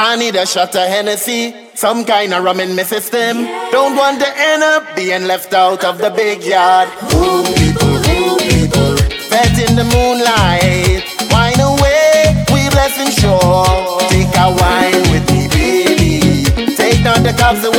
I need a shot of Hennessy, some kind of rum in my system. Don't want to end up being left out of the big yard. Ooh, people, ooh, people, fed in the moonlight. Wine away, we blessing sure. Take a wine with me, baby. Take not the cops away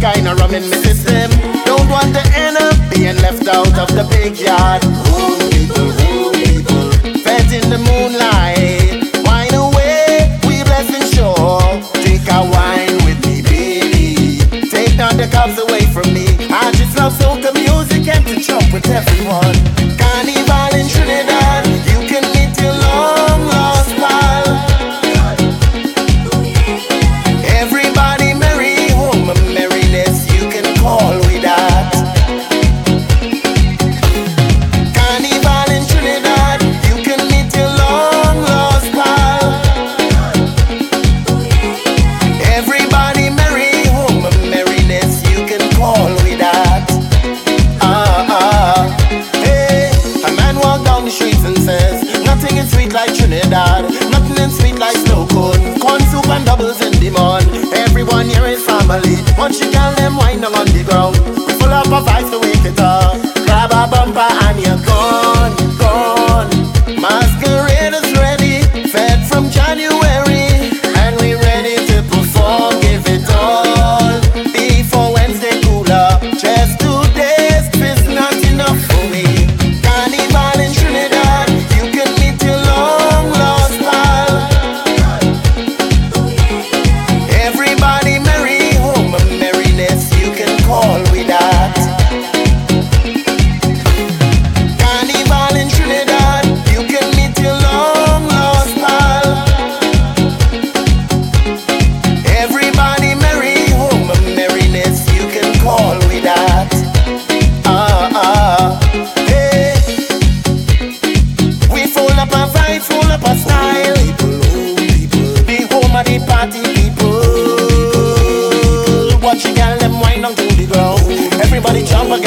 kind of rum in my system. Don't want to end up being left out of the big yard. Ooh, people, ooh, people, fed in the moonlight. Wine away, we blessing sure. Take a wine with me, baby. Take not the cops away from me. I just love soca music and to jump with everyone. off the wicked Grab a bumper some of the party people. Watch your girl, them wind on to the ground. Everybody jump again.